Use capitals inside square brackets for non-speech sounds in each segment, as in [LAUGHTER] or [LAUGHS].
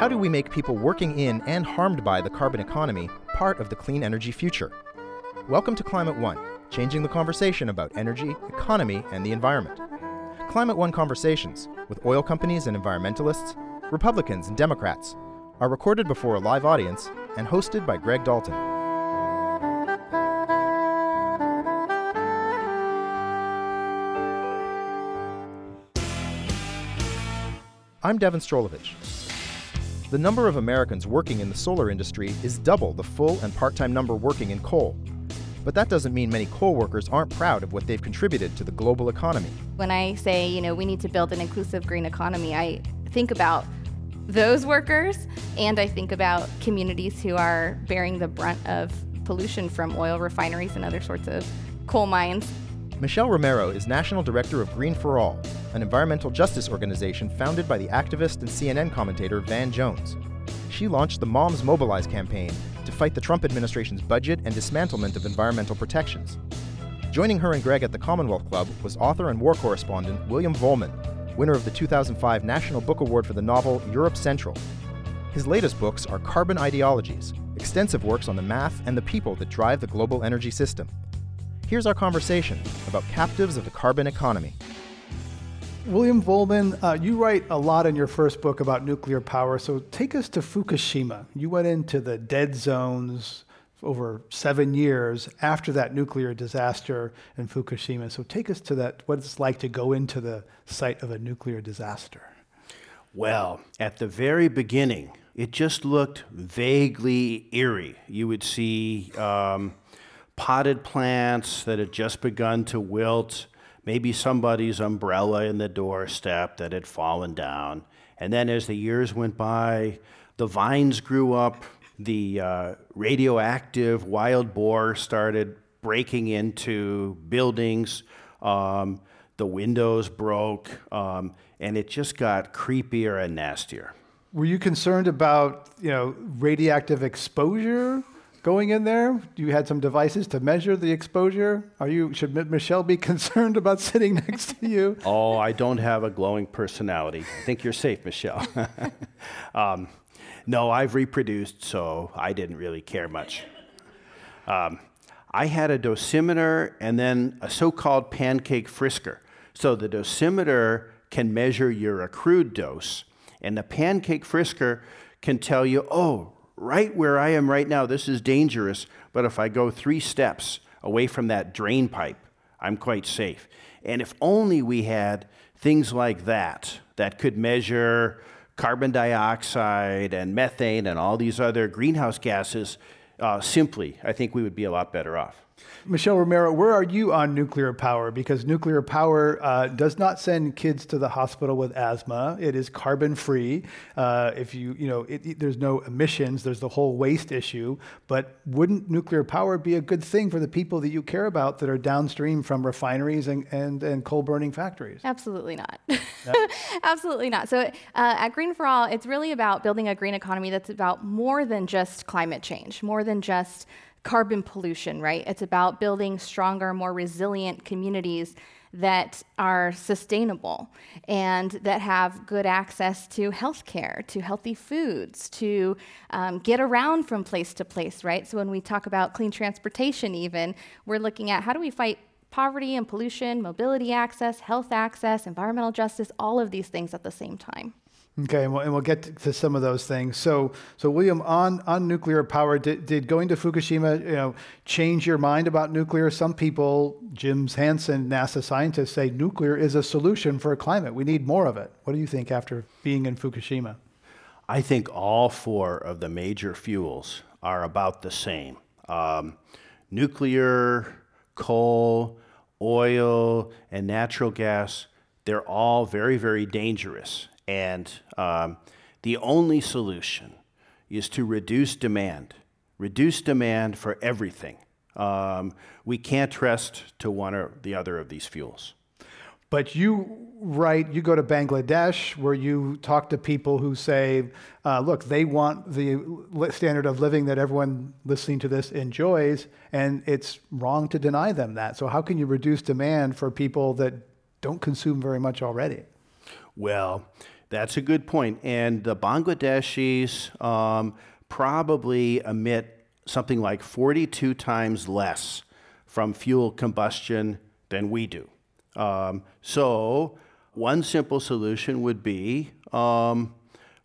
How do we make people working in and harmed by the carbon economy part of the clean energy future? Welcome to Climate One, changing the conversation about energy, economy, and the environment. Climate One conversations with oil companies and environmentalists, Republicans and Democrats are recorded before a live audience and hosted by Greg Dalton. I'm Devin Strolovich. The number of Americans working in the solar industry is double the full and part time number working in coal. But that doesn't mean many coal workers aren't proud of what they've contributed to the global economy. When I say, you know, we need to build an inclusive green economy, I think about those workers and I think about communities who are bearing the brunt of pollution from oil refineries and other sorts of coal mines. Michelle Romero is National Director of Green for All, an environmental justice organization founded by the activist and CNN commentator Van Jones. She launched the Moms Mobilize campaign to fight the Trump administration's budget and dismantlement of environmental protections. Joining her and Greg at the Commonwealth Club was author and war correspondent William Vollmann, winner of the 2005 National Book Award for the novel Europe Central. His latest books are Carbon Ideologies, extensive works on the math and the people that drive the global energy system. Here's our conversation about captives of the carbon economy. William Vollmann, uh, you write a lot in your first book about nuclear power, so take us to Fukushima. You went into the dead zones over seven years after that nuclear disaster in Fukushima. So take us to that, what it's like to go into the site of a nuclear disaster. Well, at the very beginning, it just looked vaguely eerie. You would see um, potted plants that had just begun to wilt, maybe somebody's umbrella in the doorstep that had fallen down. And then as the years went by, the vines grew up, the uh, radioactive wild boar started breaking into buildings, um, the windows broke, um, and it just got creepier and nastier. Were you concerned about, you know, radioactive exposure going in there? You had some devices to measure the exposure. Are you should Michelle be [LAUGHS] concerned about sitting next to you? Oh, I don't have a glowing personality. I think you're safe, Michelle. [LAUGHS] um, no, I've reproduced, so I didn't really care much. Um, I had a dosimeter and then a so-called pancake frisker. So the dosimeter can measure your accrued dose, and the pancake frisker can tell you, oh, right where I am right now, this is dangerous, but if I go three steps away from that drain pipe, I'm quite safe. And if only we had things like that that could measure carbon dioxide and methane and all these other greenhouse gases uh, simply, I think we would be a lot better off. Michelle Romero, where are you on nuclear power? Because nuclear power uh, does not send kids to the hospital with asthma. It is carbon free. Uh, if you, you know, it, it, there's no emissions. There's the whole waste issue. But wouldn't nuclear power be a good thing for the people that you care about that are downstream from refineries and, and, and coal burning factories? Absolutely not. [LAUGHS] Absolutely not. So uh, at Green for All, it's really about building a green economy that's about more than just climate change, more than just carbon pollution, right? It's about building stronger, more resilient communities that are sustainable and that have good access to healthcare, to healthy foods, to um, get around from place to place, right? So when we talk about clean transportation, even, we're looking at how do we fight poverty and pollution, mobility access, health access, environmental justice, all of these things at the same time. Okay, and we'll, and we'll get to some of those things. So, so William, on, on nuclear power, did, did going to Fukushima, you know, change your mind about nuclear? Some people, Jim Hansen, NASA scientists, say nuclear is a solution for climate. We need more of it. What do you think after being in Fukushima? I think all four of the major fuels are about the same. Um, nuclear, coal, oil, and natural gas, they're all very, very dangerous. And um, the only solution is to reduce demand, reduce demand for everything. Um, we can't trust to one or the other of these fuels. But you write, you go to Bangladesh where you talk to people who say, uh, look, they want the standard of living that everyone listening to this enjoys, and it's wrong to deny them that. So, how can you reduce demand for people that don't consume very much already? Well, That's a good point. And the Bangladeshis um, probably emit something like 42 times less from fuel combustion than we do. Um, so, one simple solution would be um,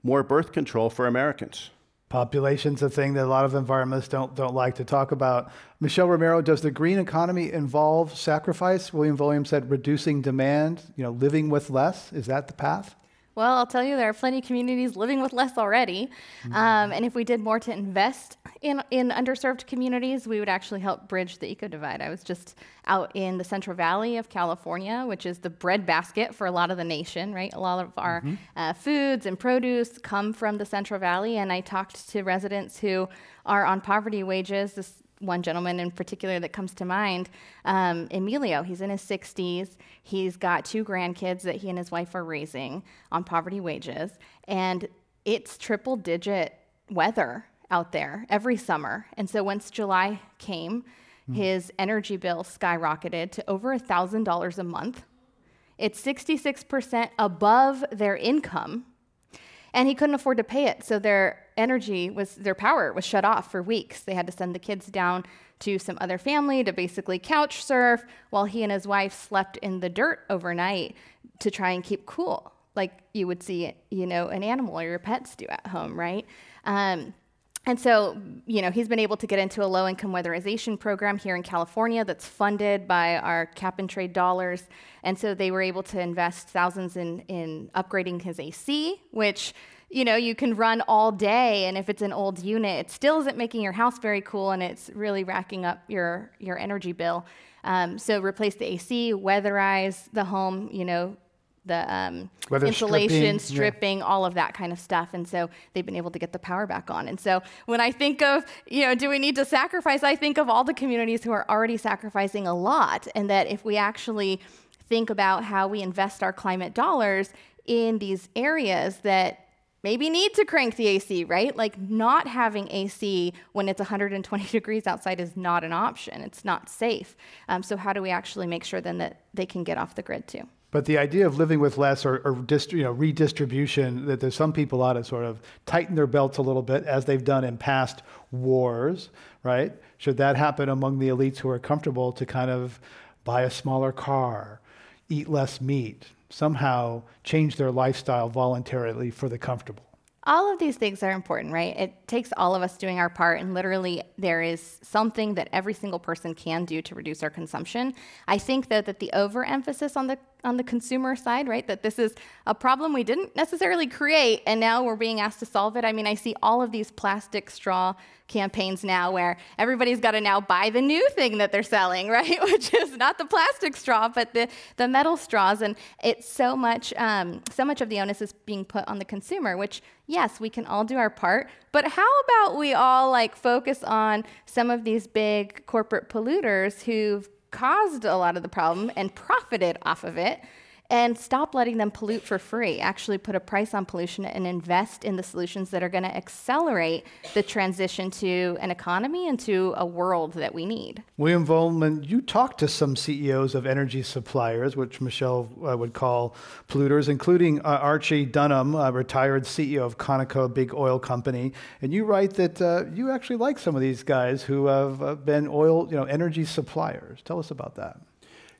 more birth control for Americans. Population's a thing that a lot of environmentalists don't, don't like to talk about. Michelle Romero, does the green economy involve sacrifice? William Vollmann said reducing demand, you know, living with less. Is that the path? Well, I'll tell you, there are plenty of communities living with less already. Mm-hmm. Um, and if we did more to invest in, in underserved communities, we would actually help bridge the eco divide. I was just out in the Central Valley of California, which is the breadbasket for a lot of the nation, right? A lot of our mm-hmm. uh, foods and produce come from the Central Valley. And I talked to residents who are on poverty wages. This one gentleman in particular that comes to mind, um, Emilio. He's in his 60s. He's got two grandkids that he and his wife are raising on poverty wages. And it's triple digit weather out there every summer. And so once July came, mm. his energy bill skyrocketed to over $1,000 a month. It's 66% above their income and he couldn't afford to pay it. So their energy was, their power was shut off for weeks. They had to send the kids down to some other family to basically couch surf while he and his wife slept in the dirt overnight to try and keep cool, like you would see, you know, an animal or your pets do at home, right? Um, and so, you know, he's been able to get into a low income weatherization program here in California that's funded by our cap and trade dollars. And so they were able to invest thousands in, in upgrading his AC, which, you know, you can run all day. And if it's an old unit, it still isn't making your house very cool and it's really racking up your, your energy bill. Um, so replace the AC, weatherize the home, you know, the um, insulation, stripping, stripping yeah. all of that kind of stuff. And so they've been able to get the power back on. And so when I think of, you know, do we need to sacrifice? I think of all the communities who are already sacrificing a lot. And that if we actually think about how we invest our climate dollars in these areas that maybe need to crank the AC, right? Like not having AC when it's 120 [LAUGHS] degrees outside is not an option. It's not safe. Um, so how do we actually make sure then that they can get off the grid too? But the idea of living with less or, or dist, you know, redistribution, that there's some people ought to sort of tighten their belts a little bit as they've done in past wars, right? Should that happen among the elites who are comfortable to kind of buy a smaller car, eat less meat, somehow change their lifestyle voluntarily for the comfortable? all of these things are important, right? It takes all of us doing our part, and literally, there is something that every single person can do to reduce our consumption. I think, though, that the overemphasis on the on the consumer side, right? That this is a problem we didn't necessarily create, and now we're being asked to solve it. I mean, I see all of these plastic straw campaigns now where everybody's got to now buy the new thing that they're selling, [LAUGHS] right? Which is not the plastic straw, but the, the metal straws. And it's so much, um, so much of the onus is being put on the consumer, which, yes, we can all do our part. But how about we all like focus on some of these big corporate polluters who've caused a lot of the problem and profited off of it and stop letting them pollute for free. Actually, put a price on pollution and invest in the solutions that are going to accelerate the transition to an economy and to a world that we need. William Vollmann, you talked to some CEOs of energy suppliers, which Michelle uh, would call polluters, including uh, Archie Dunham, a retired CEO of Conoco, big oil company. And you write that uh, you actually like some of these guys who have uh, been oil, you know, energy suppliers. Tell us about that.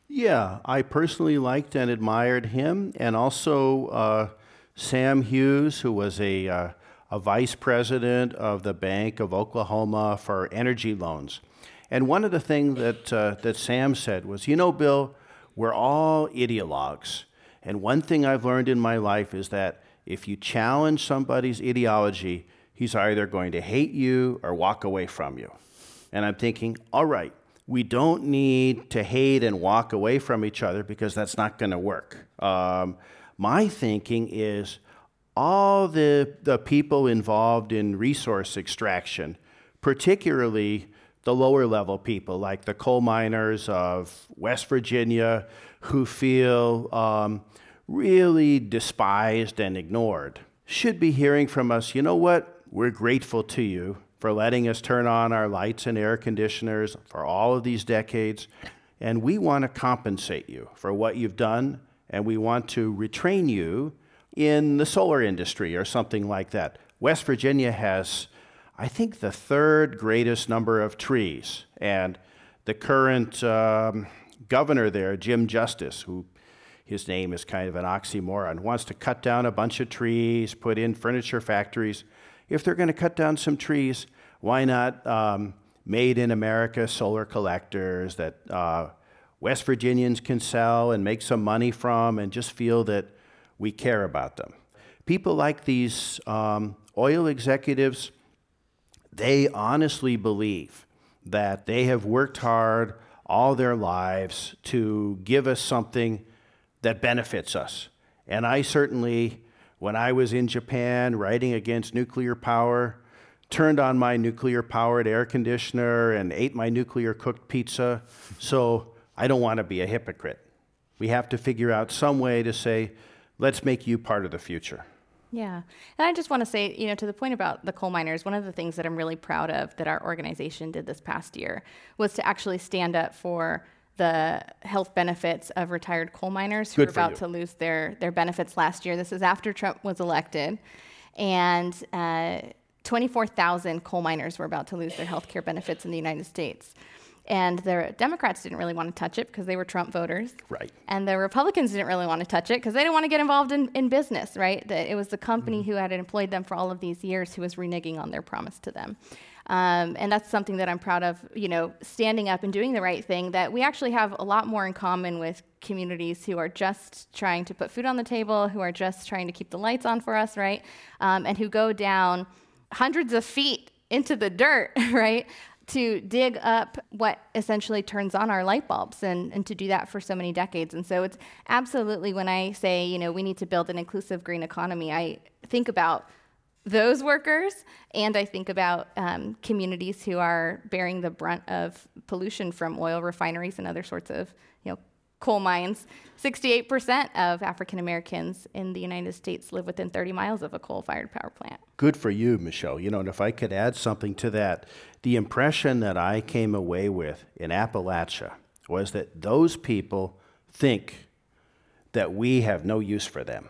Yeah, I personally liked and admired him, and also uh, Sam Hughes, who was a, uh, a vice president of the Bank of Oklahoma for energy loans. And one of the things that, uh, that Sam said was, you know, Bill, we're all ideologues. And one thing I've learned in my life is that if you challenge somebody's ideology, he's either going to hate you or walk away from you. And I'm thinking, all right, we don't need to hate and walk away from each other because that's not going to work. Um, my thinking is all the, the people involved in resource extraction, particularly the lower level people like the coal miners of West Virginia who feel um, really despised and ignored, should be hearing from us, you know what? We're grateful to you for letting us turn on our lights and air conditioners for all of these decades. And we want to compensate you for what you've done, and we want to retrain you in the solar industry or something like that. West Virginia has, I think, the third greatest number of trees. And the current um, governor there, Jim Justice, who his name is kind of an oxymoron, wants to cut down a bunch of trees, put in furniture factories. If they're going to cut down some trees, why not um, made in America solar collectors that uh, West Virginians can sell and make some money from and just feel that we care about them? People like these um, oil executives, they honestly believe that they have worked hard all their lives to give us something that benefits us. And I certainly, when I was in Japan writing against nuclear power, turned on my nuclear powered air conditioner and ate my nuclear cooked pizza. So I don't want to be a hypocrite. We have to figure out some way to say, let's make you part of the future. Yeah. And I just want to say, you know, to the point about the coal miners, one of the things that I'm really proud of that our organization did this past year was to actually stand up for the health benefits of retired coal miners who Good were about you. to lose their, their benefits last year. This is after Trump was elected. And uh, 24,000 coal miners were about to lose their health care benefits in the United States. And the Democrats didn't really want to touch it because they were Trump voters. Right. And the Republicans didn't really want to touch it because they didn't want to get involved in, in business, right? That it was the company who had employed them for all of these years who was reneging on their promise to them. Um, and that's something that I'm proud of, you know, standing up and doing the right thing, that we actually have a lot more in common with communities who are just trying to put food on the table, who are just trying to keep the lights on for us, right? Um, and who go down hundreds of feet into the dirt, [LAUGHS] right? to dig up what essentially turns on our light bulbs and, and to do that for so many decades. And so it's absolutely when I say, you know, we need to build an inclusive green economy, I think about those workers and I think about um, communities who are bearing the brunt of pollution from oil refineries and other sorts of, coal mines. 68% of African Americans in the United States live within 30 miles of a coal fired power plant. Good for you, Michelle. You know, and if I could add something to that, the impression that I came away with in Appalachia was that those people think that we have no use for them.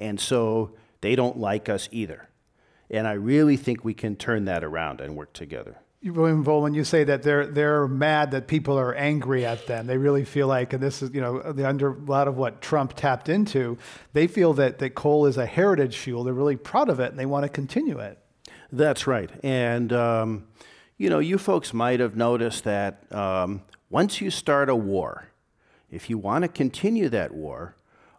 And so they don't like us either. And I really think we can turn that around and work together. William Vollmann, you say that they're they're mad that people are angry at them. They really feel like, and this is you know the under a lot of what Trump tapped into. They feel that that coal is a heritage fuel. They're really proud of it and they want to continue it. That's right. And, um, you know, you folks might have noticed that um, once you start a war, if you want to continue that war,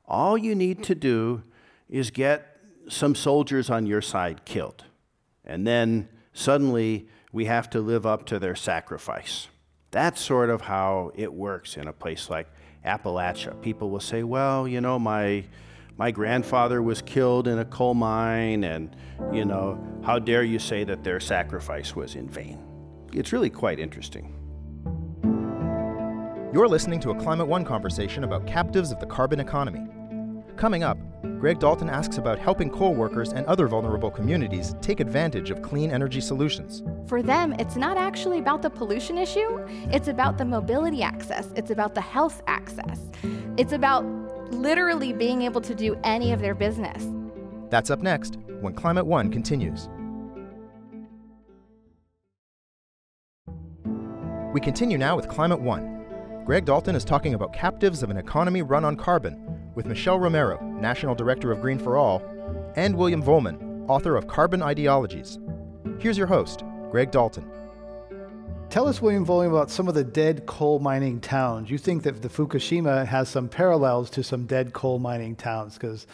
all you need to do is get some soldiers on your side killed. And then suddenly we have to live up to their sacrifice. That's sort of how it works in a place like Appalachia. People will say, well, you know, my my grandfather was killed in a coal mine, and, you know, how dare you say that their sacrifice was in vain? It's really quite interesting. You're listening to a Climate One conversation about captives of the carbon economy. Coming up, Greg Dalton asks about helping coal workers and other vulnerable communities take advantage of clean energy solutions. For them, it's not actually about the pollution issue, it's about the mobility access, it's about the health access, it's about literally being able to do any of their business. That's up next when Climate One continues. We continue now with Climate One. Greg Dalton is talking about captives of an economy run on carbon with Michelle Romero, National Director of Green for All, and William Vollmann, author of Carbon Ideologies. Here's your host, Greg Dalton. Tell us, William Vollmann, about some of the dead coal mining towns. You think that the Fukushima has some parallels to some dead coal mining towns because,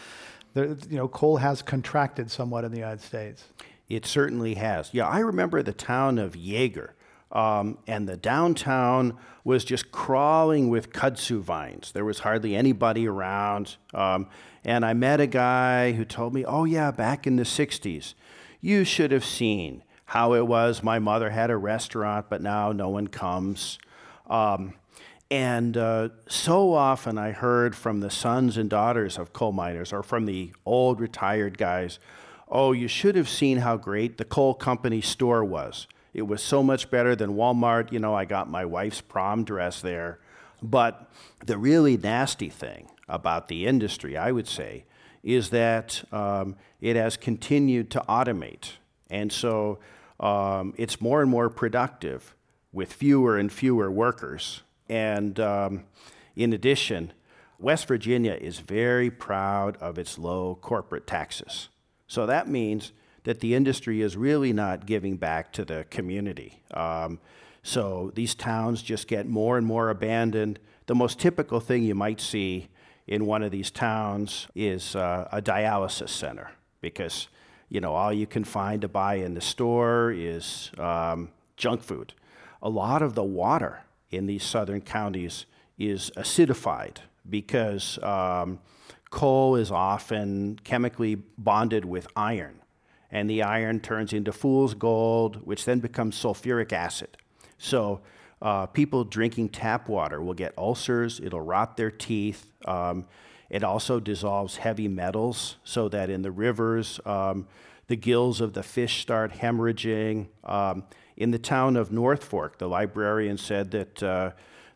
you know, coal has contracted somewhat in the United States. It certainly has. Yeah, I remember the town of Jaeger, um, and the downtown was just crawling with kudzu vines. There was hardly anybody around. Um, and I met a guy who told me, oh, yeah, back in the 60s, you should have seen how it was. My mother had a restaurant, but now no one comes. Um, and uh, so often I heard from the sons and daughters of coal miners or from the old retired guys, oh, you should have seen how great the coal company store was. It was so much better than Walmart. You know, I got my wife's prom dress there. But the really nasty thing about the industry, I would say, is that um, it has continued to automate. And so um, it's more and more productive with fewer and fewer workers. And um, in addition, West Virginia is very proud of its low corporate taxes. So that means that the industry is really not giving back to the community. Um, so these towns just get more and more abandoned. The most typical thing you might see in one of these towns is uh, a dialysis center because you know all you can find to buy in the store is um, junk food. A lot of the water in these southern counties is acidified because um, coal is often chemically bonded with iron, and the iron turns into fool's gold, which then becomes sulfuric acid. So uh, people drinking tap water will get ulcers, it'll rot their teeth. Um, it also dissolves heavy metals so that in the rivers, um, the gills of the fish start hemorrhaging. Um, in the town of North Fork, the librarian said that uh,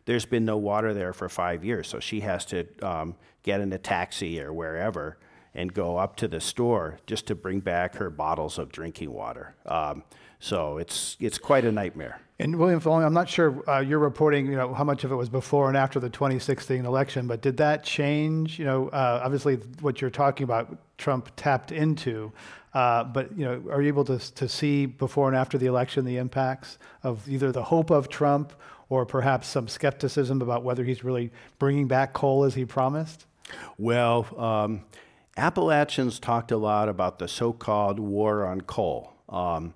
there's been no water there for five years, so she has to um, get in a taxi or wherever and go up to the store just to bring back her bottles of drinking water. Um, so it's it's quite a nightmare. And William Foley, I'm not sure uh, you're reporting, you know, how much of it was before and after the 2016 election, but did that change? You know, uh, obviously what you're talking about, Trump tapped into, uh, but you know, are you able to to see before and after the election the impacts of either the hope of Trump or perhaps some skepticism about whether he's really bringing back coal as he promised? Well. Um, Appalachians talked a lot about the so-called war on coal. Um,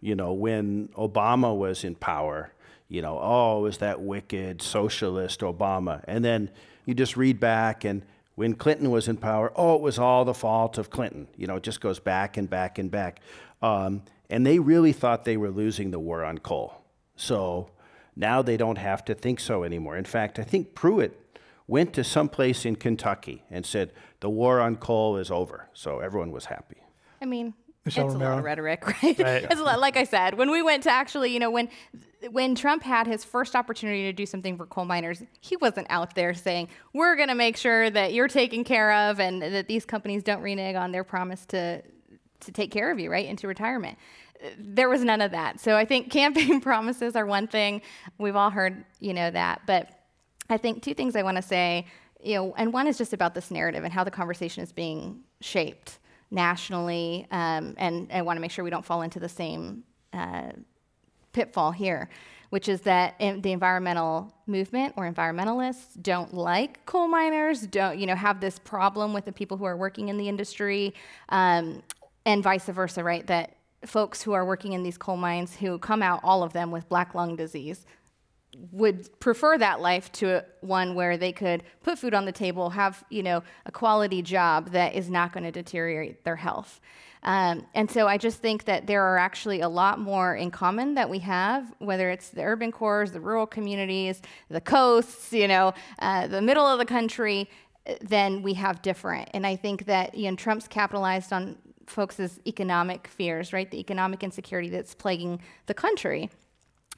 you know, when Obama was in power, you know, oh, it was that wicked socialist Obama. And then you just read back, and when Clinton was in power, oh, it was all the fault of Clinton. You know, it just goes back and back and back. Um, and they really thought they were losing the war on coal. So now they don't have to think so anymore. In fact, I think Pruitt went to some place in Kentucky and said, the war on coal is over. So everyone was happy. I mean, Michelle it's Romero. a lot of rhetoric, [LAUGHS] right? Right. it's a lot, like I said, when we went to actually, you know, when when Trump had his first opportunity to do something for coal miners, he wasn't out there saying, "We're going to make sure that you're taken care of and that these companies don't renege on their promise to to take care of you, right, into retirement." There was none of that. So I think [LAUGHS] campaign promises are one thing. We've all heard, you know, that, but I think two things I want to say, you know, and one is just about this narrative and how the conversation is being shaped nationally, um, and I want to make sure we don't fall into the same uh, pitfall here, which is that the environmental movement or environmentalists don't like coal miners, don't you know have this problem with the people who are working in the industry, um, and vice versa, right? That folks who are working in these coal mines who come out all of them with black lung disease would prefer that life to one where they could put food on the table, have you know a quality job that is not going to deteriorate their health. Um, and so I just think that there are actually a lot more in common that we have, whether it's the urban cores, the rural communities, the coasts, you know, uh, the middle of the country, than we have different. And I think that you know, Trump's capitalized on folks' economic fears, right? The economic insecurity that's plaguing the country.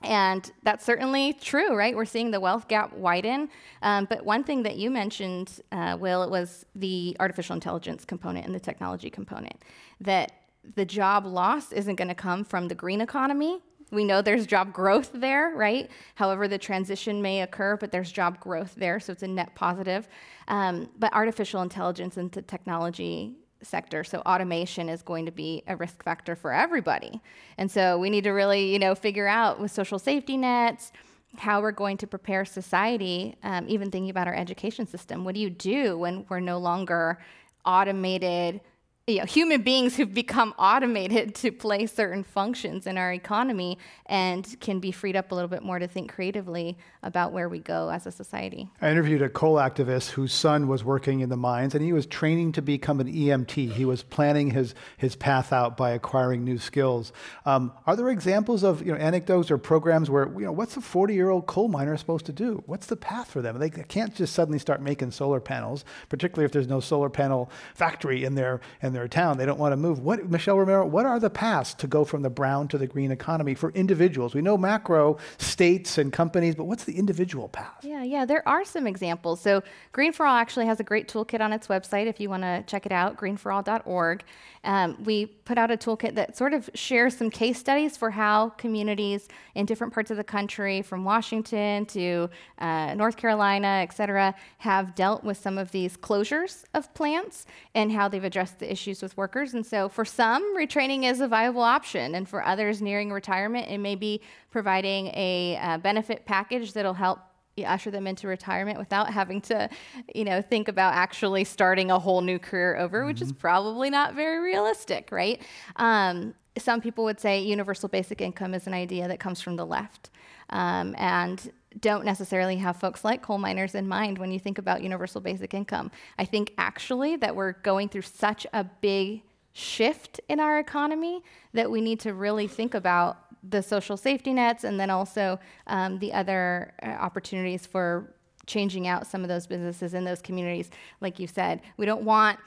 And that's certainly true, right? We're seeing the wealth gap widen. Um, but one thing that you mentioned, uh, Will, was the artificial intelligence component and the technology component. That the job loss isn't going to come from the green economy. We know there's job growth there, right? However, the transition may occur, but there's job growth there, so it's a net positive. Um, but artificial intelligence and technology sector. So automation is going to be a risk factor for everybody. And so we need to really, you know, figure out with social safety nets how we're going to prepare society, um, even thinking about our education system. What do you do when we're no longer automated you know, human beings who've become automated to play certain functions in our economy and can be freed up a little bit more to think creatively about where we go as a society. I interviewed a coal activist whose son was working in the mines and he was training to become an EMT. He was planning his, his path out by acquiring new skills. Um, are there examples of you know, anecdotes or programs where, you know, what's a 40 year old coal miner supposed to do? What's the path for them? They can't just suddenly start making solar panels, particularly if there's no solar panel factory in their, in their their town. They don't want to move. What, Michelle Romero, what are the paths to go from the brown to the green economy for individuals? We know macro states and companies, but what's the individual path? Yeah, yeah, there are some examples. So Green for All actually has a great toolkit on its website if you want to check it out, greenforall.org. Um, we put out a toolkit that sort of shares some case studies for how communities in different parts of the country, from Washington to uh, North Carolina, et cetera, have dealt with some of these closures of plants and how they've addressed the issues with workers. And so for some, retraining is a viable option. And for others nearing retirement, it may be providing a uh, benefit package that'll help usher them into retirement without having to, you know, think about actually starting a whole new career over, mm-hmm. which is mm-hmm. probably not very realistic, right? Um, some people would say universal basic income is an idea that comes from the left. Um, and don't necessarily have folks like coal miners in mind when you think about universal basic income. I think actually that we're going through such a big shift in our economy that we need to really think about the social safety nets and then also um, the other uh, opportunities for changing out some of those businesses in those communities. Like you said, we don't want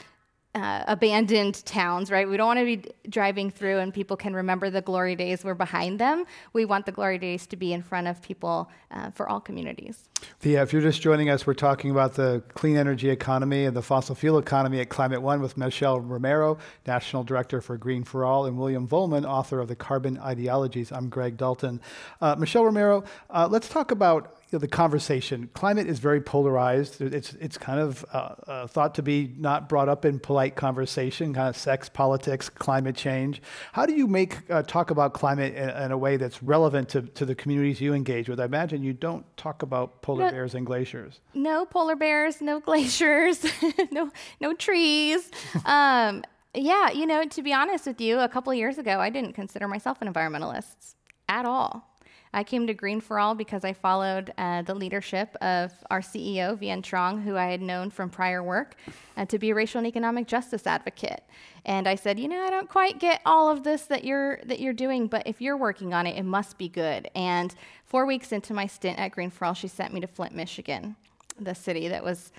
uh, abandoned towns, right? We don't want to be driving through and people can remember the glory days were behind them. We want the glory days to be in front of people uh, for all communities. Yeah, if you're just joining us, we're talking about the clean energy economy and the fossil fuel economy at Climate One with Michelle Romero, National Director for Green for All, and William Vollmann, author of The Carbon Ideologies. I'm Greg Dalton. Uh, Michelle Romero, uh, let's talk about know, the conversation. Climate is very polarized. It's, it's kind of uh, uh, thought to be not brought up in polite conversation, kind of sex, politics, climate change. How do you make uh, talk about climate in, in, a way that's relevant to, to the communities you engage with? I imagine you don't talk about polar no, bears and glaciers. No polar bears, no glaciers, [LAUGHS] no, no trees. [LAUGHS] um, yeah, you know, to be honest with you, a couple years ago, I didn't consider myself an environmentalist at all. I came to Green for All because I followed uh, the leadership of our CEO, Vien Truong, who I had known from prior work, uh, to be a racial and economic justice advocate. And I said, you know, I don't quite get all of this that you're that you're doing, but if you're working on it, it must be good. And four weeks into my stint at Green for All, she sent me to Flint, Michigan, the city that was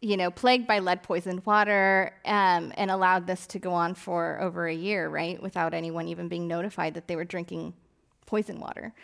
you know, plagued by lead poisoned water, um, and allowed this to go on for over a year, right, without anyone even being notified that they were drinking poison water.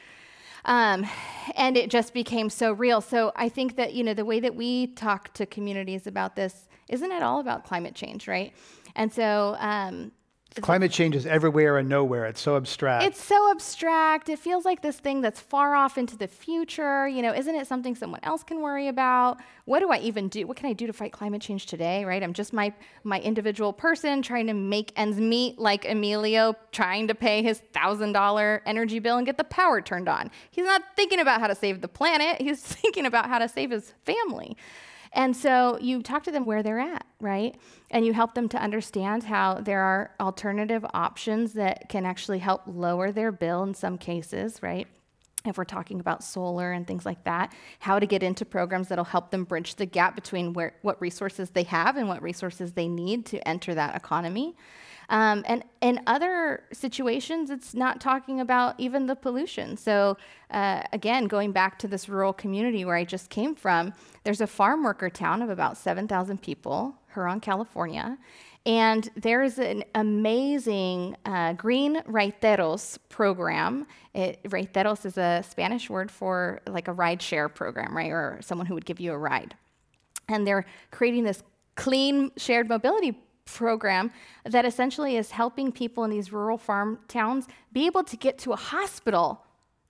Um, and it just became so real. So I think that, you know, the way that we talk to communities about this isn't at all about climate change, right? And so um, Climate change is everywhere and nowhere. It's so abstract. It's so abstract. It feels like this thing that's far off into the future. You know, isn't it something someone else can worry about? What do I even do? What can I do to fight climate change today, right? I'm just my my individual person trying to make ends meet like Emilio trying to pay his $1000 energy bill and get the power turned on. He's not thinking about how to save the planet. He's [LAUGHS] thinking about how to save his family. And so you talk to them where they're at, right? And you help them to understand how there are alternative options that can actually help lower their bill in some cases, right? If we're talking about solar and things like that, how to get into programs that'll help them bridge the gap between where, what resources they have and what resources they need to enter that economy. Um, and in other situations, it's not talking about even the pollution. So, uh, again, going back to this rural community where I just came from, there's a farm worker town of about 7,000 people, Huron, California. And there is an amazing uh, Green Raiteros program. It, raiteros is a Spanish word for like a ride share program, right? Or someone who would give you a ride. And they're creating this clean shared mobility program that essentially is helping people in these rural farm towns be able to get to a hospital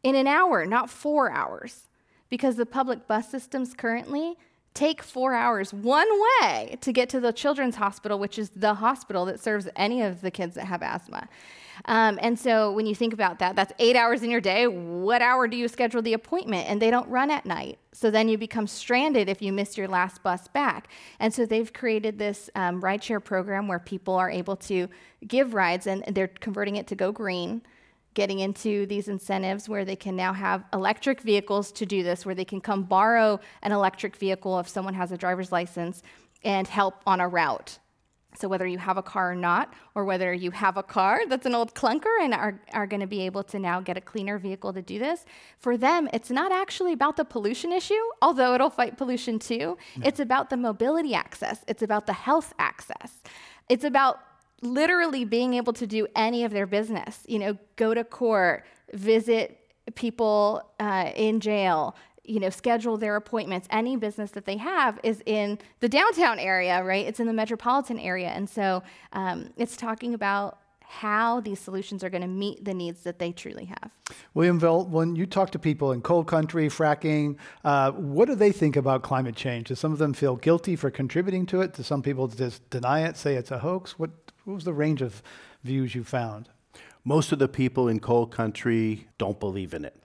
in an hour, not four hours. Because the public bus systems currently take four hours one way to get to the children's hospital, which is the hospital that serves any of the kids that have asthma. Um, and so when you think about that, that's eight hours in your day. What hour do you schedule the appointment? And they don't run at night. So then you become stranded if you miss your last bus back. And so they've created this um, rideshare program where people are able to give rides and they're converting it to go green getting into these incentives where they can now have electric vehicles to do this, where they can come borrow an electric vehicle if someone has a driver's license and help on a route. So, whether you have a car or not, or whether you have a car that's an old clunker and are, are going to be able to now get a cleaner vehicle to do this, for them, it's not actually about the pollution issue, although it'll fight pollution too. No. It's about the mobility access, it's about the health access, it's about literally being able to do any of their business. You know, go to court, visit people uh, in jail, you know, schedule their appointments. Any business that they have is in the downtown area, right? It's in the metropolitan area. And so um, it's talking about how these solutions are going to meet the needs that they truly have. William Velt, when you talk to people in coal country, fracking, uh, what do they think about climate change? Do some of them feel guilty for contributing to it? Do some people just deny it, say it's a hoax? What, what was the range of views you found? Most of the people in coal country don't believe in it.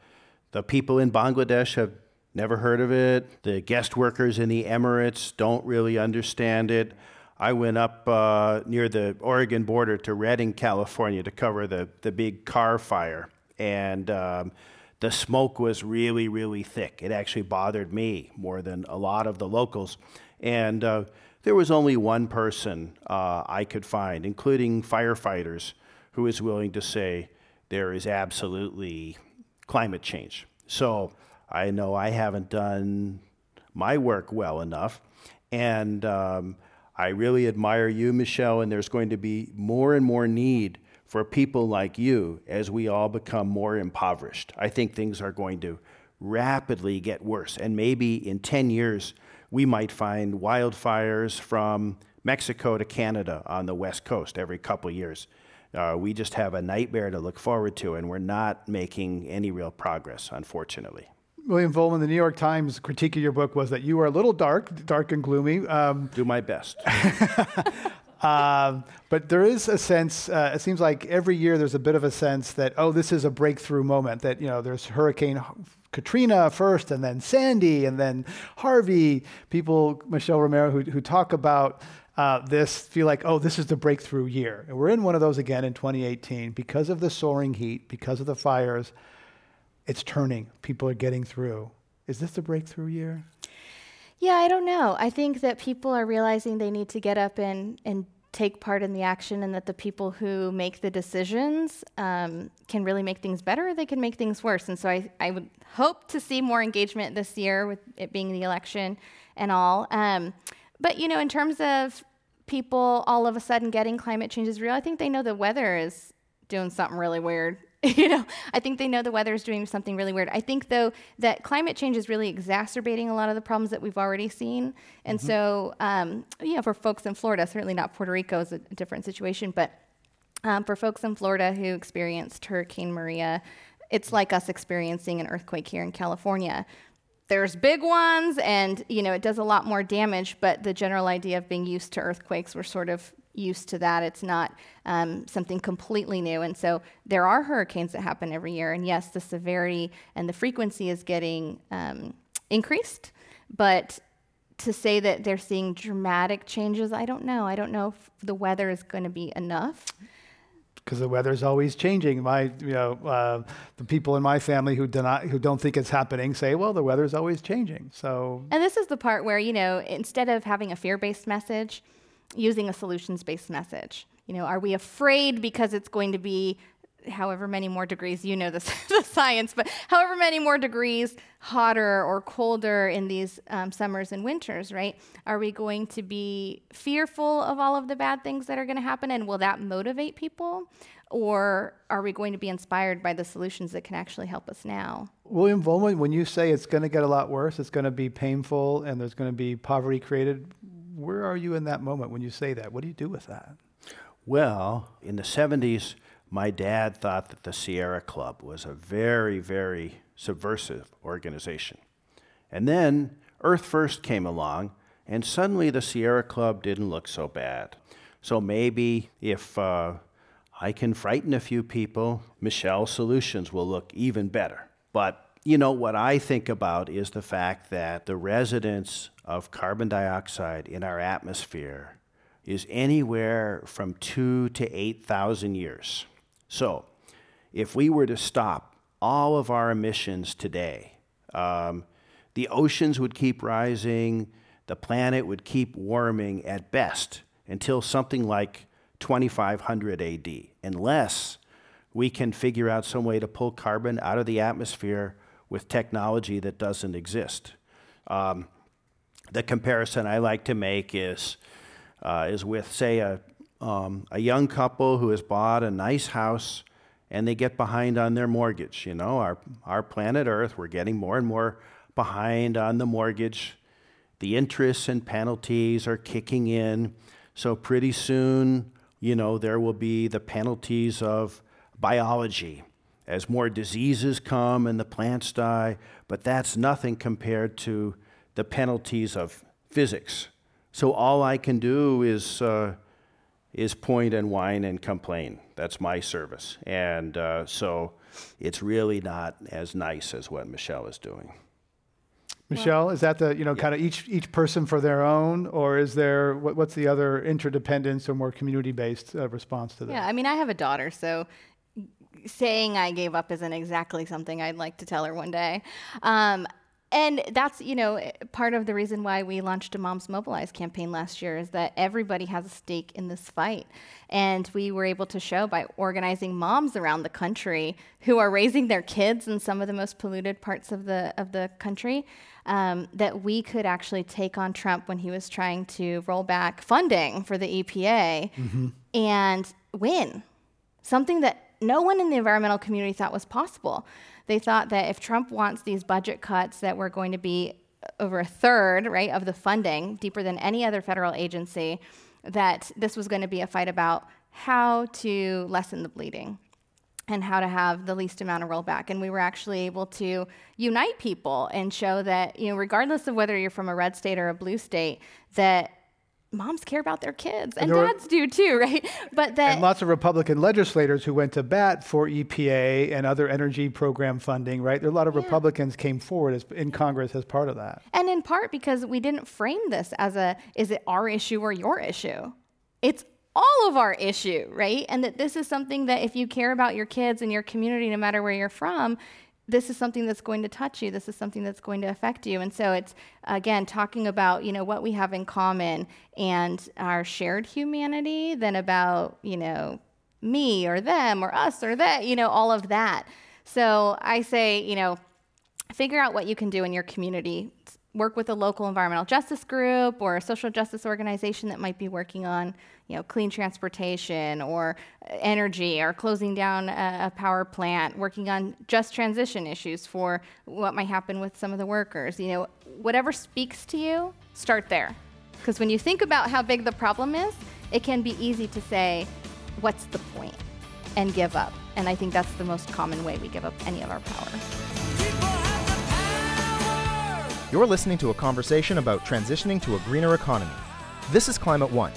The people in Bangladesh have never heard of it. The guest workers in the Emirates don't really understand it. I went up uh, near the Oregon border to Redding, California to cover the, the big Carr fire. And um, the smoke was really, really thick. It actually bothered me more than a lot of the locals. And uh, there was only one person uh, I could find, including firefighters, who was willing to say there is absolutely climate change. So I know I haven't done my work well enough. And um, I really admire you, Michelle, and there's going to be more and more need for people like you as we all become more impoverished. I think things are going to rapidly get worse, and maybe in 10 years, we might find wildfires from Mexico to Canada on the West Coast every couple years. Uh, we just have a nightmare to look forward to, and we're not making any real progress, unfortunately. William Vollmann, the New York Times critique of your book was that you are a little dark, dark and gloomy. Um, Do my best. [LAUGHS] um, but there is a sense, uh, it seems like every year there's a bit of a sense that, oh, this is a breakthrough moment, that, you know, there's Hurricane Katrina first, and then Sandy, and then Harvey. People, Michelle Romero, who, who talk about uh, this feel like, oh, this is the breakthrough year. And we're in one of those again in 2018 because of the soaring heat, because of the fires it's turning. People are getting through. Is this the breakthrough year? Yeah, I don't know. I think that people are realizing they need to get up and, and take part in the action, and that the people who make the decisions um, can really make things better they can make things worse. And so I, I would hope to see more engagement this year with it being the election and all. Um, but, you know, in terms of people all of a sudden getting climate change is real, I think they know the weather is doing something really weird [LAUGHS] you know, I think they know the weather is doing something really weird. I think, though, that climate change is really exacerbating a lot of the problems that we've already seen. And mm-hmm. so, um, you know, for folks in Florida, certainly not Puerto Rico is a different situation, but um, for folks in Florida who experienced Hurricane Maria, it's like us experiencing an earthquake here in California. There's big ones, and you know it does a lot more damage. But the general idea of being used to earthquakes, we're sort of used to that. It's not um, something completely new. And so there are hurricanes that happen every year. And yes, the severity and the frequency is getting um, increased. But to say that they're seeing dramatic changes, I don't know. I don't know if the weather is going to be enough. Because the weather is always changing. My, you know, uh, the people in my family who do not, who don't think it's happening, say, "Well, the weather is always changing." So. And this is the part where you know, instead of having a fear-based message, using a solutions based message. You know, are we afraid because it's going to be however many more degrees, you know the, [LAUGHS] the science, but however many more degrees hotter or colder in these um, summers and winters, right? Are we going to be fearful of all of the bad things that are going to happen? And will that motivate people? Or are we going to be inspired by the solutions that can actually help us now? William Vollmann, when you say it's going to get a lot worse, it's going to be painful, and there's going to be poverty created, where are you in that moment when you say that? What do you do with that? Well, in the 70s, my dad thought that the Sierra Club was a very, very subversive organization. And then Earth First came along, and suddenly the Sierra Club didn't look so bad. So maybe if uh, I can frighten a few people, Michelle's solutions will look even better. But you know, what I think about is the fact that the residence of carbon dioxide in our atmosphere is anywhere from two to 8,000 years. So, if we were to stop all of our emissions today, um, the oceans would keep rising, the planet would keep warming at best until something like 2500 AD, unless we can figure out some way to pull carbon out of the atmosphere with technology that doesn't exist. Um, the comparison I like to make is, uh, is with, say, a, um, a young couple who has bought a nice house and they get behind on their mortgage. You know, our, our planet Earth, we're getting more and more behind on the mortgage. The interests and penalties are kicking in. So, pretty soon, you know, there will be the penalties of biology as more diseases come and the plants die, but that's nothing compared to the penalties of physics. So all I can do is, uh, is point and whine and complain. That's my service. And uh, so it's really not as nice as what Michelle is doing. Michelle, is that the you know yeah. kind of each each person for their own, or is there what, what's the other interdependence or more community based uh, response to that? Yeah, I mean, I have a daughter, so saying I gave up isn't exactly something I'd like to tell her one day. Um, and that's you know part of the reason why we launched a moms mobilize campaign last year is that everybody has a stake in this fight and we were able to show by organizing moms around the country who are raising their kids in some of the most polluted parts of the of the country um, that we could actually take on Trump when he was trying to roll back funding for the EPA mm-hmm. and win something that no one in the environmental community thought was possible. They thought that if Trump wants these budget cuts that were going to be over a third, right, of the funding, deeper than any other federal agency, that this was going to be a fight about how to lessen the bleeding and how to have the least amount of rollback. And we were actually able to unite people and show that, you know, regardless of whether you're from a red state or a blue state, that moms care about their kids and, and dads were, do too [LAUGHS] right? But that and lots of republican legislators who went to bat for epa and other energy program funding right? There are a lot of yeah. republicans came forward as, in congress as part of that. And in part because we didn't frame this as a is it our issue or your issue? It's all of our issue right? And that this is something that if you care about your kids and your community no matter where you're from this is something that's going to touch you. This is something that's going to affect you. And so it's again talking about you know what we have in common and our shared humanity than about you know me or them or us or that you know all of that. So i say you know figure out what you can do in your community work with a local environmental justice group or a social justice organization that might be working on you know, clean transportation or uh, energy or closing down a, a, power plant, working on just transition issues for what might happen with some of the workers. You know, whatever speaks to you, start there. Because when you think about how big the problem is, it can be easy to say, what's the point? And give up. And I think that's the most common way we give up any of our power. You're listening to a conversation about transitioning to a greener economy. This is Climate One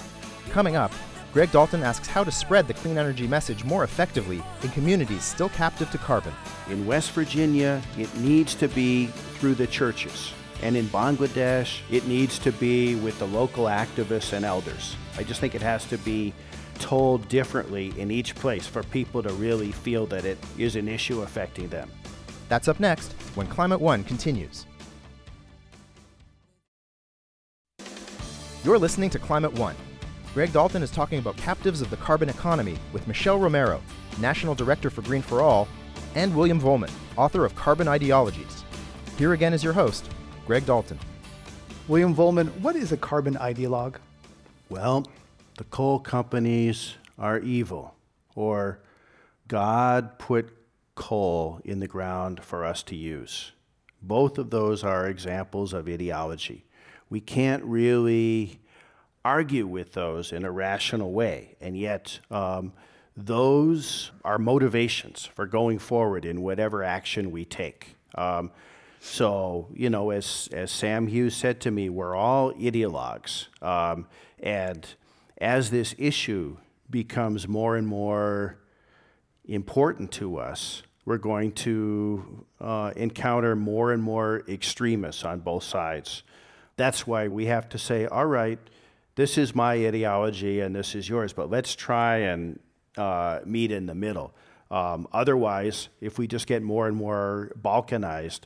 Coming up, Greg Dalton asks how to spread the clean energy message more effectively in communities still captive to carbon. In West Virginia, it needs to be through the churches. And in Bangladesh, it needs to be with the local activists and elders. I just think it has to be told differently in each place for people to really feel that it is an issue affecting them. That's up next when Climate One continues. You're listening to Climate One Greg Dalton is talking about captives of the carbon economy with Michelle Romero, National Director for Green for All, and William Vollmann, author of Carbon Ideologies. Here again is your host, Greg Dalton. William Vollmann, what is a carbon ideologue? Well, the coal companies are evil, or God put coal in the ground for us to use. Both of those are examples of ideology. We can't really argue with those in a rational way. And yet, um, those are motivations for going forward in whatever action we take. Um, so, you know, as, as Sam Hughes said to me, we're all ideologues. Um, and as this issue becomes more and more important to us, we're going to uh, encounter more and more extremists on both sides. That's why we have to say, all right, this is my ideology and this is yours, but let's try and uh, meet in the middle. Um, otherwise, if we just get more and more balkanized,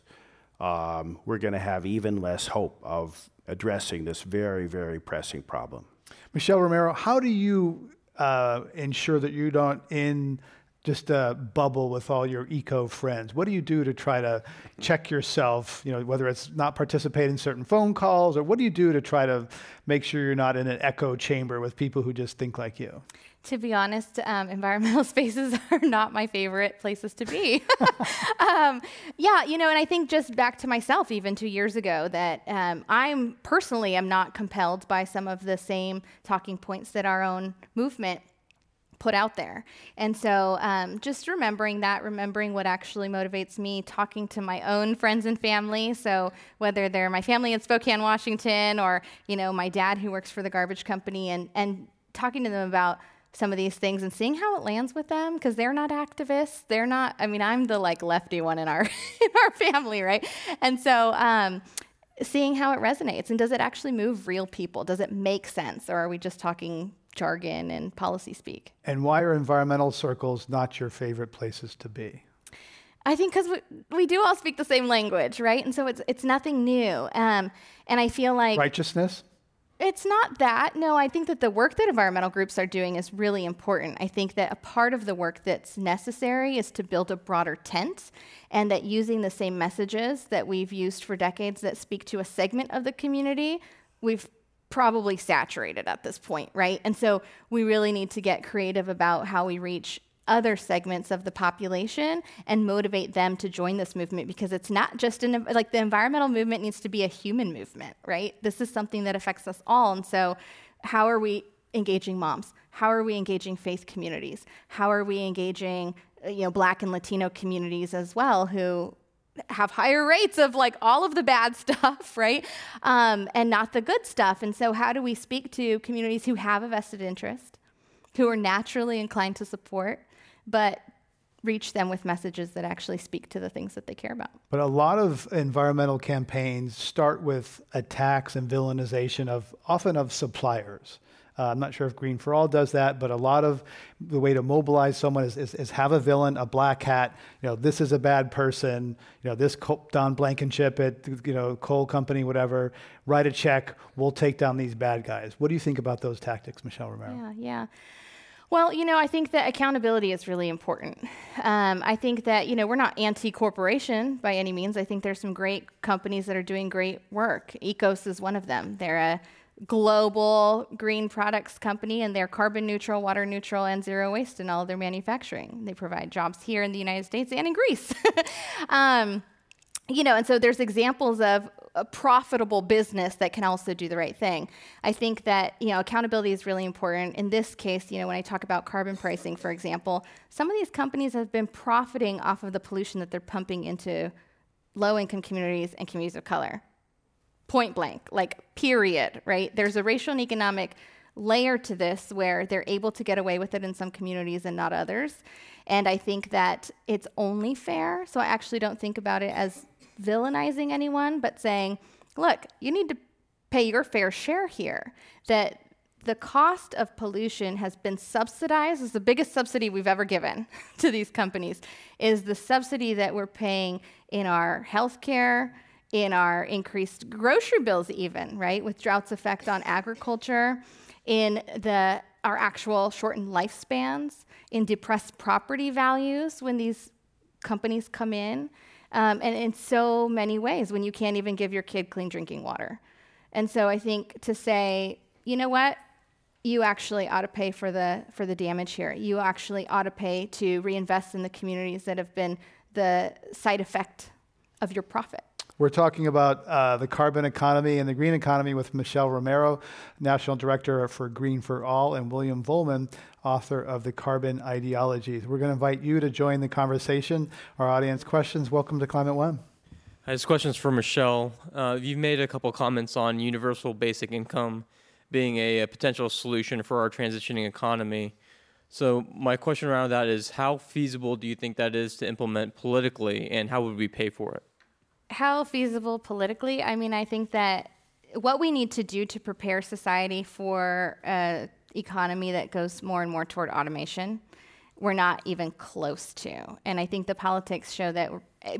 um, we're going to have even less hope of addressing this very, very pressing problem. Michelle Romero, how do you uh, ensure that you don't, in just uh, bubble with all your eco friends? What do you do to try to check yourself? You know, whether it's not participating in certain phone calls, or what do you do to try to make sure you're not in an echo chamber with people who just think like you? To be honest, um, [LAUGHS] environmental spaces [LAUGHS] are not my favorite places to be. [LAUGHS] um, yeah, you know, and I think just back to myself, even two years ago, that um, I'm personally am not compelled by some of the same talking points that our own movement put out there. And so um, just remembering that, remembering what actually motivates me, talking to my own friends and family. So whether they're my family in Spokane, Washington, or you know my dad who works for the garbage company, and and talking to them about some of these things and seeing how it lands with them because they're not activists they're not i mean i'm the like lefty one in our [LAUGHS] in our family right and so um, seeing how it resonates and does it actually move real people does it make sense or are we just talking jargon and policy speak. And why are environmental circles not your favorite places to be? I think because we, we do all speak the same language, right? And so it's it's nothing new. Um, and I feel like righteousness. It's not that. No, I think that the work that environmental groups are doing is really important. I think that a part of the work that's necessary is to build a broader tent and that using the same messages that we've used for decades that speak to a segment of the community, we've probably saturated at this point, right? And so we really need to get creative about how we reach other segments of the population and motivate them to join this movement because it's not just an like the environmental movement needs to be a human movement, right? This is something that affects us all. And so how are we engaging moms? How are we engaging faith communities? How are we engaging you know black and Latino communities as well who have higher rates of like all of the bad [LAUGHS] stuff, right? Um, and not the good stuff. And so, how do we speak to communities who have a vested interest, who are naturally inclined to support, but reach them with messages that actually speak to the things that they care about? But a lot of environmental campaigns start with attacks and villainization of often of suppliers. Uh, I'm not sure if Green for All does that, but a lot of the way to mobilize someone is, is, is, have a villain, a black hat. You know, this is a bad person. You know, this Don Blankenship at you know coal company, whatever. Write a check. We'll take down these bad guys. What do you think about those tactics, Michelle Romero? Yeah, yeah. Well, you know, I think that accountability is really important. Um, I think that, you know, we're not anti corporation by any means. I think there's some great companies that are doing great work. Ecos is one of them. They're a global green products company and they're carbon neutral, water neutral, and zero waste in all of their manufacturing. They provide jobs here in the United States and in Greece. [LAUGHS] um, you know, and so there's examples of a profitable business that can also do the right thing. I think that you know accountability is really important. In this case, you know, when I talk about carbon pricing, for example, some of these companies have been profiting off of the pollution that they're pumping into low-income communities and communities of color point blank, like, period, right? There's a racial and economic layer to this where they're able to get away with it in some communities and not others. And I think that it's only fair. So I actually don't think about it as villainizing anyone, but saying, look, you need to pay your fair share here. That the cost of pollution has been subsidized is the biggest subsidy we've ever given [LAUGHS] to these companies is the subsidy that we're paying in our healthcare in our increased grocery bills even right with drought's effect on agriculture in the our actual shortened lifespans in depressed property values when these companies come in um, and in so many ways when you can't even give your kid clean drinking water. And so i think to say you know what? You actually ought to pay for the for the damage here. You actually ought to pay to reinvest in the communities that have been the side effect of your profit we're talking about uh, the carbon economy and the green economy with Michelle Romero, National Director for Green for All, and William Vollmann, author of The Carbon Ideologies. We're going to invite you to join the conversation. Our audience questions. Welcome to Climate One. Hi, this question's for Michelle. Uh, you've made a couple comments on universal basic income being a, a potential solution for our transitioning economy. So my question around that is how feasible do you think that is to implement politically and how would we pay for it? How feasible politically? I mean, I think that what we need to do to prepare society for an economy that goes more and more toward automation, we're not even close to. And I think the politics show that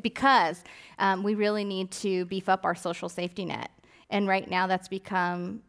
because um, we really need to beef up our social safety net. And right now, that's become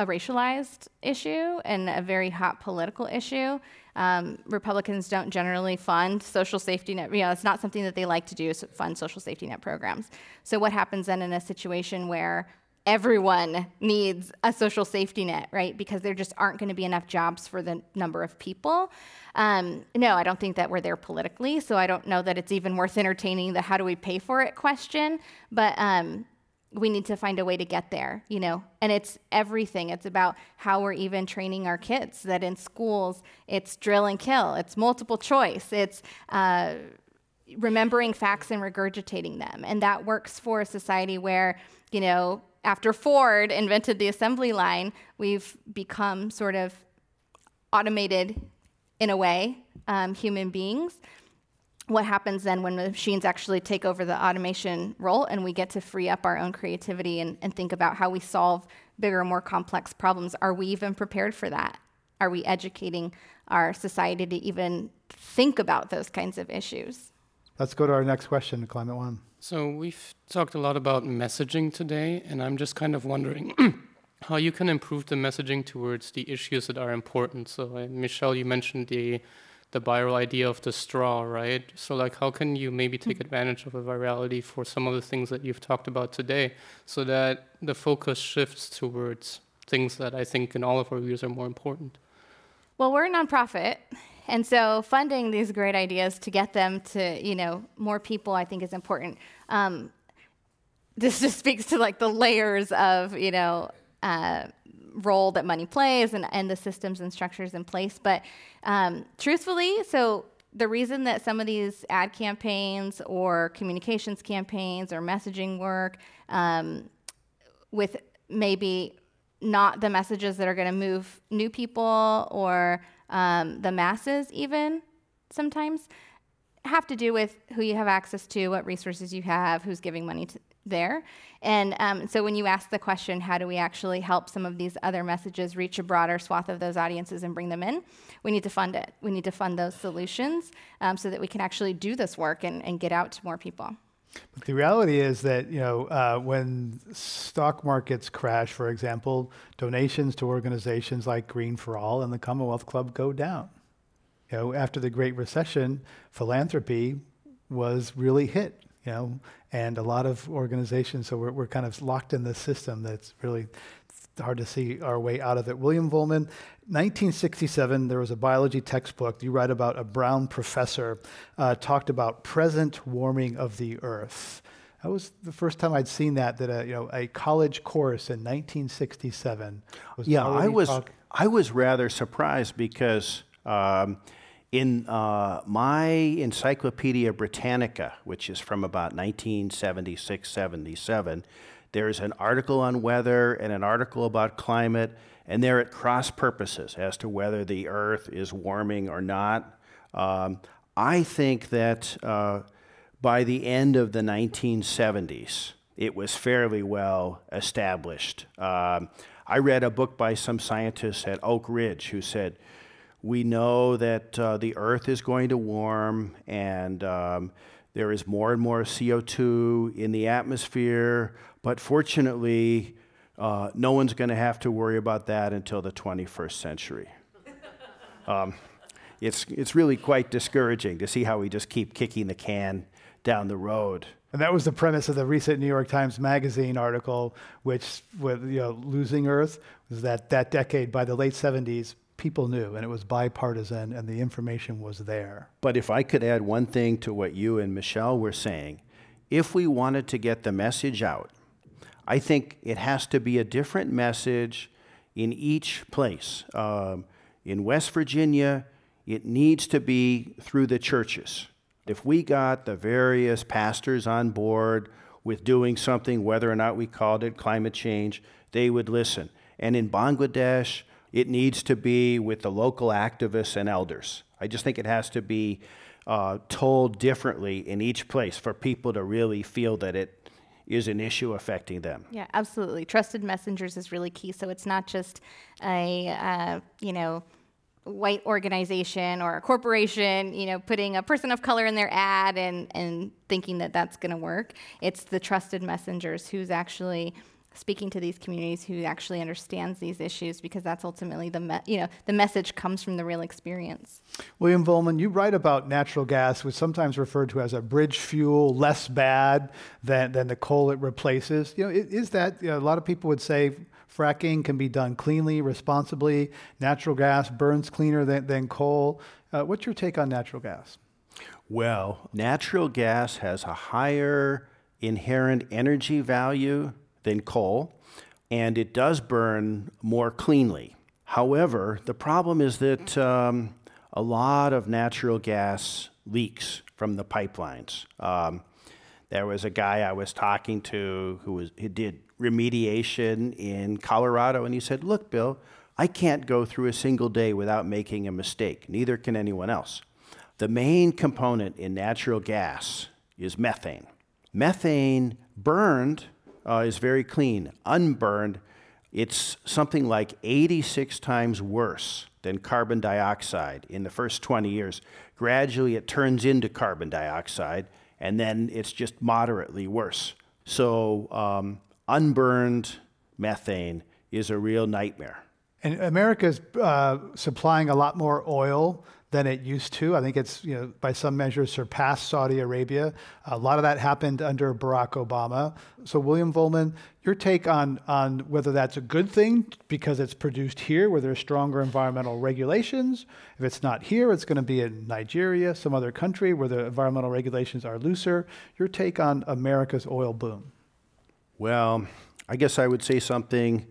a racialized issue and a very hot political issue. Um, Republicans don't generally fund social safety net. You know, it's not something that they like to do is fund social safety net programs. So what happens then in a situation where everyone needs a social safety net, right? Because there just aren't going to be enough jobs for the number of people. Um, no, I don't think that we're there politically, so I don't know that it's even worth entertaining the how do we pay for it question. But um, we need to find a way to get there, you know. And it's everything. It's about how we're even training our kids. That in schools, it's drill and kill. It's multiple choice. It's uh, remembering facts and regurgitating them. And that works for a society where, you know, after Ford invented the assembly line, we've become sort of automated in a way, um, human beings what happens then when the machines actually take over the automation role and we get to free up our own creativity and, and think about how we solve bigger, more complex problems? Are we even prepared for that? Are we educating our society to even think about those kinds of issues? Let's go to our next question, Climate One. So, we've talked a lot about messaging today, and I'm just kind of wondering [CLEARS THROAT] how you can improve the messaging towards the issues that are important. So, uh, Michelle, you mentioned the the viral idea of the straw, right? So, like, how can you maybe take mm-hmm. advantage of a virality for some of the things that you've talked about today so that the focus shifts towards things that I think in all of our views are more important? Well, we're a nonprofit, and so funding these great ideas to get them to, you know, more people, I think is important. Um, this just speaks to like the layers of, you know, uh, role that money plays and, and the systems and structures in place. But um, truthfully, so the reason that some of these ad campaigns or communications campaigns or messaging work um, with maybe not the messages that are going to move new people or um, the masses, even sometimes, have to do with who you have access to, what resources you have, who's giving money to, there. And um, so when you ask the question, how do we actually help some of these other messages reach a broader swath of those audiences and bring them in? We need to fund it. We need to fund those solutions um, so that we can actually do this work and, and get out to more people. But the reality is that you know uh, when stock markets crash, for example, donations to organizations like Green for All and the Commonwealth Club go down. You know, after the Great Recession, philanthropy was really hit you know, and a lot of organizations. So we're, we're kind of locked in this system that's really hard to see our way out of it. William Vollmann, 1967, there was a biology textbook. You write about a Brown professor uh, talked about present warming of the Earth. That was the first time I'd seen that. That a you know a college course in 1967 was. Yeah, I was talk- I was rather surprised because. Um, in uh, my Encyclopedia Britannica, which is from about 1976 77, there's an article on weather and an article about climate, and they're at cross purposes as to whether the Earth is warming or not. Um, I think that uh, by the end of the 1970s, it was fairly well established. Um, I read a book by some scientists at Oak Ridge who said, we know that uh, the Earth is going to warm and um, there is more and more CO2 in the atmosphere, but fortunately, uh, no one's going to have to worry about that until the 21st century. [LAUGHS] Um, it's, it's really quite discouraging to see how we just keep kicking the can down the road. And that was the premise of the recent New York Times Magazine article, which, with you know, losing Earth, was that that decade by the late 70s, people knew, and it was bipartisan, and the information was there. But if I could add one thing to what you and Michelle were saying, if we wanted to get the message out, I think it has to be a different message in each place. Um, in West Virginia, it needs to be through the churches. If we got the various pastors on board with doing something, whether or not we called it climate change, they would listen. And in Bangladesh, it needs to be with the local activists and elders. I just think it has to be uh, told differently in each place for people to really feel that it is an issue affecting them. Yeah, absolutely. Trusted messengers is really key. So it's not just a, uh, you know, white organization or a corporation, you know, putting a person of color in their ad and, and thinking that that's going to work. It's the trusted messengers who's actually speaking to these communities who actually understands these issues because that's ultimately the me- you know the message comes from the real experience. William Vollmann, you write about natural gas, which is sometimes referred to as a bridge fuel, less bad than, than the coal it replaces. You know, is that you know, a lot of people would say fracking can be done cleanly, responsibly. Natural gas burns cleaner than, than coal. Uh, what's your take on natural gas? Well, natural gas has a higher inherent energy value than coal, and it does burn more cleanly. However, the problem is that um, a lot of natural gas leaks from the pipelines. Um, there was a guy I was talking to who was did remediation in Colorado, and he said, "Look, Bill, I can't go through a single day without making a mistake. Neither can anyone else." The main component in natural gas is methane. Methane burned uh, is very clean. Unburned, it's something like 86 times worse than carbon dioxide in the first 20 years. Gradually, it turns into carbon dioxide, and then it's just moderately worse. So, um, unburned methane is a real nightmare. And America's uh, supplying a lot more oil than it used to. I think it's, you know, by some measures surpassed Saudi Arabia. A lot of that happened under Barack Obama. So, William Vollmann, your take on, on whether that's a good thing because it's produced here where there's stronger environmental regulations. If it's not here, it's going to be in Nigeria, some other country where the environmental regulations are looser. Your take on America's oil boom? Well, I guess I would say something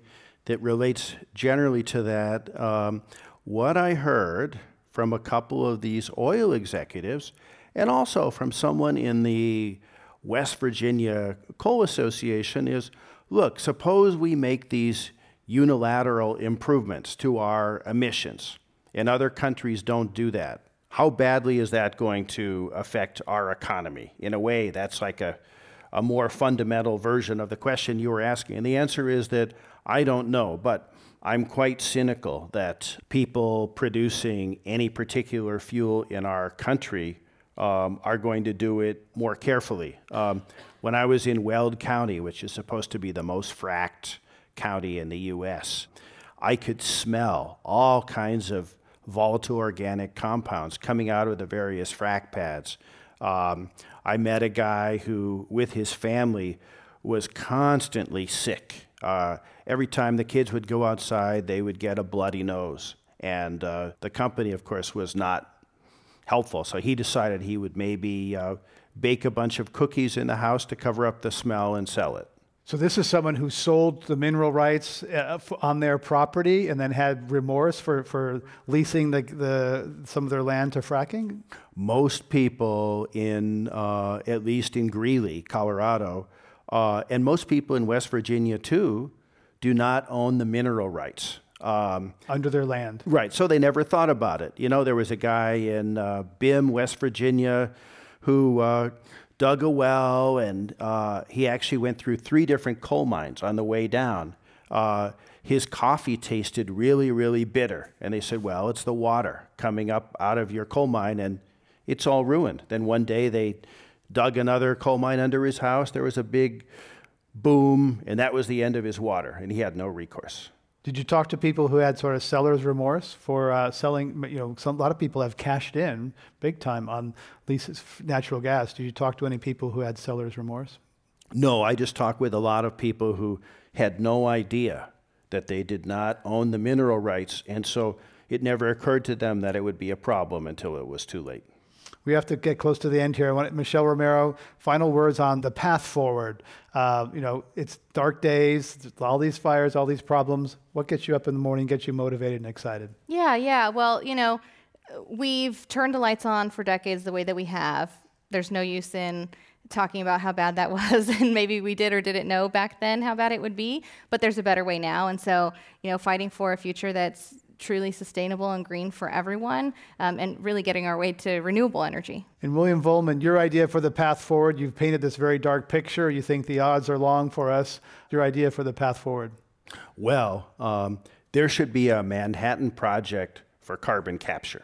that relates generally to that. Um, what I heard from a couple of these oil executives and also from someone in the West Virginia Coal Association is look, suppose we make these unilateral improvements to our emissions, and other countries don't do that. How badly is that going to affect our economy? In a way, that's like a, a more fundamental version of the question you were asking. And the answer is that I don't know. But I'm quite cynical that people producing any particular fuel in our country um, are going to do it more carefully. Um, when I was in Weld County, which is supposed to be the most fracked county in the U.S., I could smell all kinds of volatile organic compounds coming out of the various frack pads. Um, I met a guy who, with his family, was constantly sick. Uh, every time the kids would go outside, they would get a bloody nose. And uh, the company, of course, was not helpful. So he decided he would maybe uh, bake a bunch of cookies in the house to cover up the smell and sell it. So this is someone who sold the mineral rights uh, on their property and then had remorse for, for leasing the, the, some of their land to fracking? Most people in, uh, at least in Greeley, Colorado, uh, and most people in West Virginia, too, do not own the mineral rights. Um, Under their land. Right. So they never thought about it. You know, there was a guy in uh, Bim, West Virginia, who uh, dug a well, and uh, he actually went through three different coal mines on the way down. Uh, his coffee tasted really, really bitter. And they said, well, it's the water coming up out of your coal mine, and it's all ruined. Then one day they dug another coal mine under his house. There was a big boom, and that was the end of his water, and he had no recourse. Did you talk to people who had sort of seller's remorse for uh, selling? You know, some, a lot of people have cashed in big time on leases, natural gas. Did you talk to any people who had seller's remorse? No, I just talked with a lot of people who had no idea that they did not own the mineral rights, and so it never occurred to them that it would be a problem until it was too late we have to get close to the end here. I want Michelle Romero, final words on the path forward. Uh, you know, it's dark days, all these fires, all these problems. What gets you up in the morning, gets you motivated and excited? Yeah, yeah. Well, you know, we've turned the lights on for decades the way that we have. There's no use in talking about how bad that [LAUGHS] was and maybe we did or didn't know back then how bad it would be but there's a better way now and so you know fighting for a future that's truly sustainable and green for everyone, um, and really getting our way to renewable energy. And William Vollmann, your idea for the path forward, you've painted this very dark picture. You think the odds are long for us. Your idea for the path forward? Well, um, there should be a Manhattan Project for carbon capture.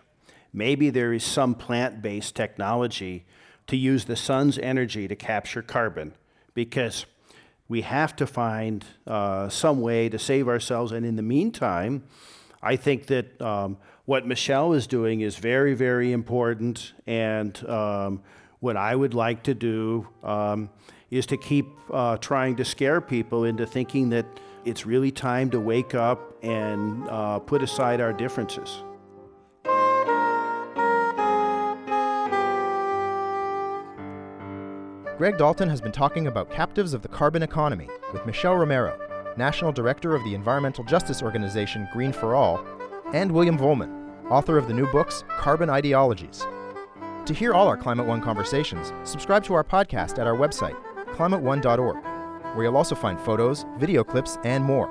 Maybe there is some plant based technology to use the sun's energy to capture carbon because we have to find uh, some way to save ourselves. And in the meantime, I think that um, what Michelle is doing is very, very important. And um, what I would like to do um, is to keep uh, trying to scare people into thinking that it's really time to wake up and uh, put aside our differences. Greg Dalton has been talking about captives of the carbon economy with Michelle Romero, National Director of the environmental justice organization Green for All, and William Vollmann, author of the new books Carbon Ideologies. To hear all our Climate One conversations, subscribe to our podcast at our website, climateone.org, where you'll also find photos, video clips, and more.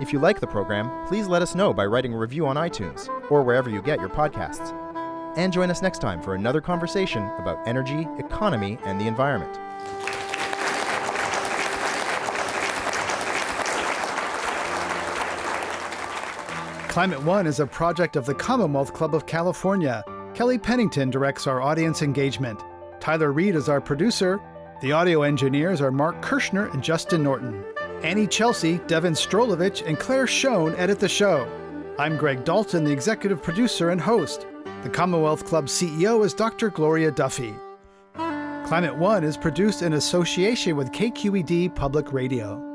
If you like the program, please let us know by writing a review on iTunes or wherever you get your podcasts. And join us next time for another conversation about energy, economy, and the environment. Climate One is a project of the Commonwealth Club of California. Kelly Pennington directs our audience engagement. Tyler Reed is our producer. The audio engineers are Mark Kirschner and Justin Norton. Anny Celsi, Devon Strolovitz, and Claire Schoen edit the show. I'm Greg Dalton, the executive producer and host. The Commonwealth Club CEO is Dr. Gloria Duffy. Climate One is produced in association with KQED Public Radio.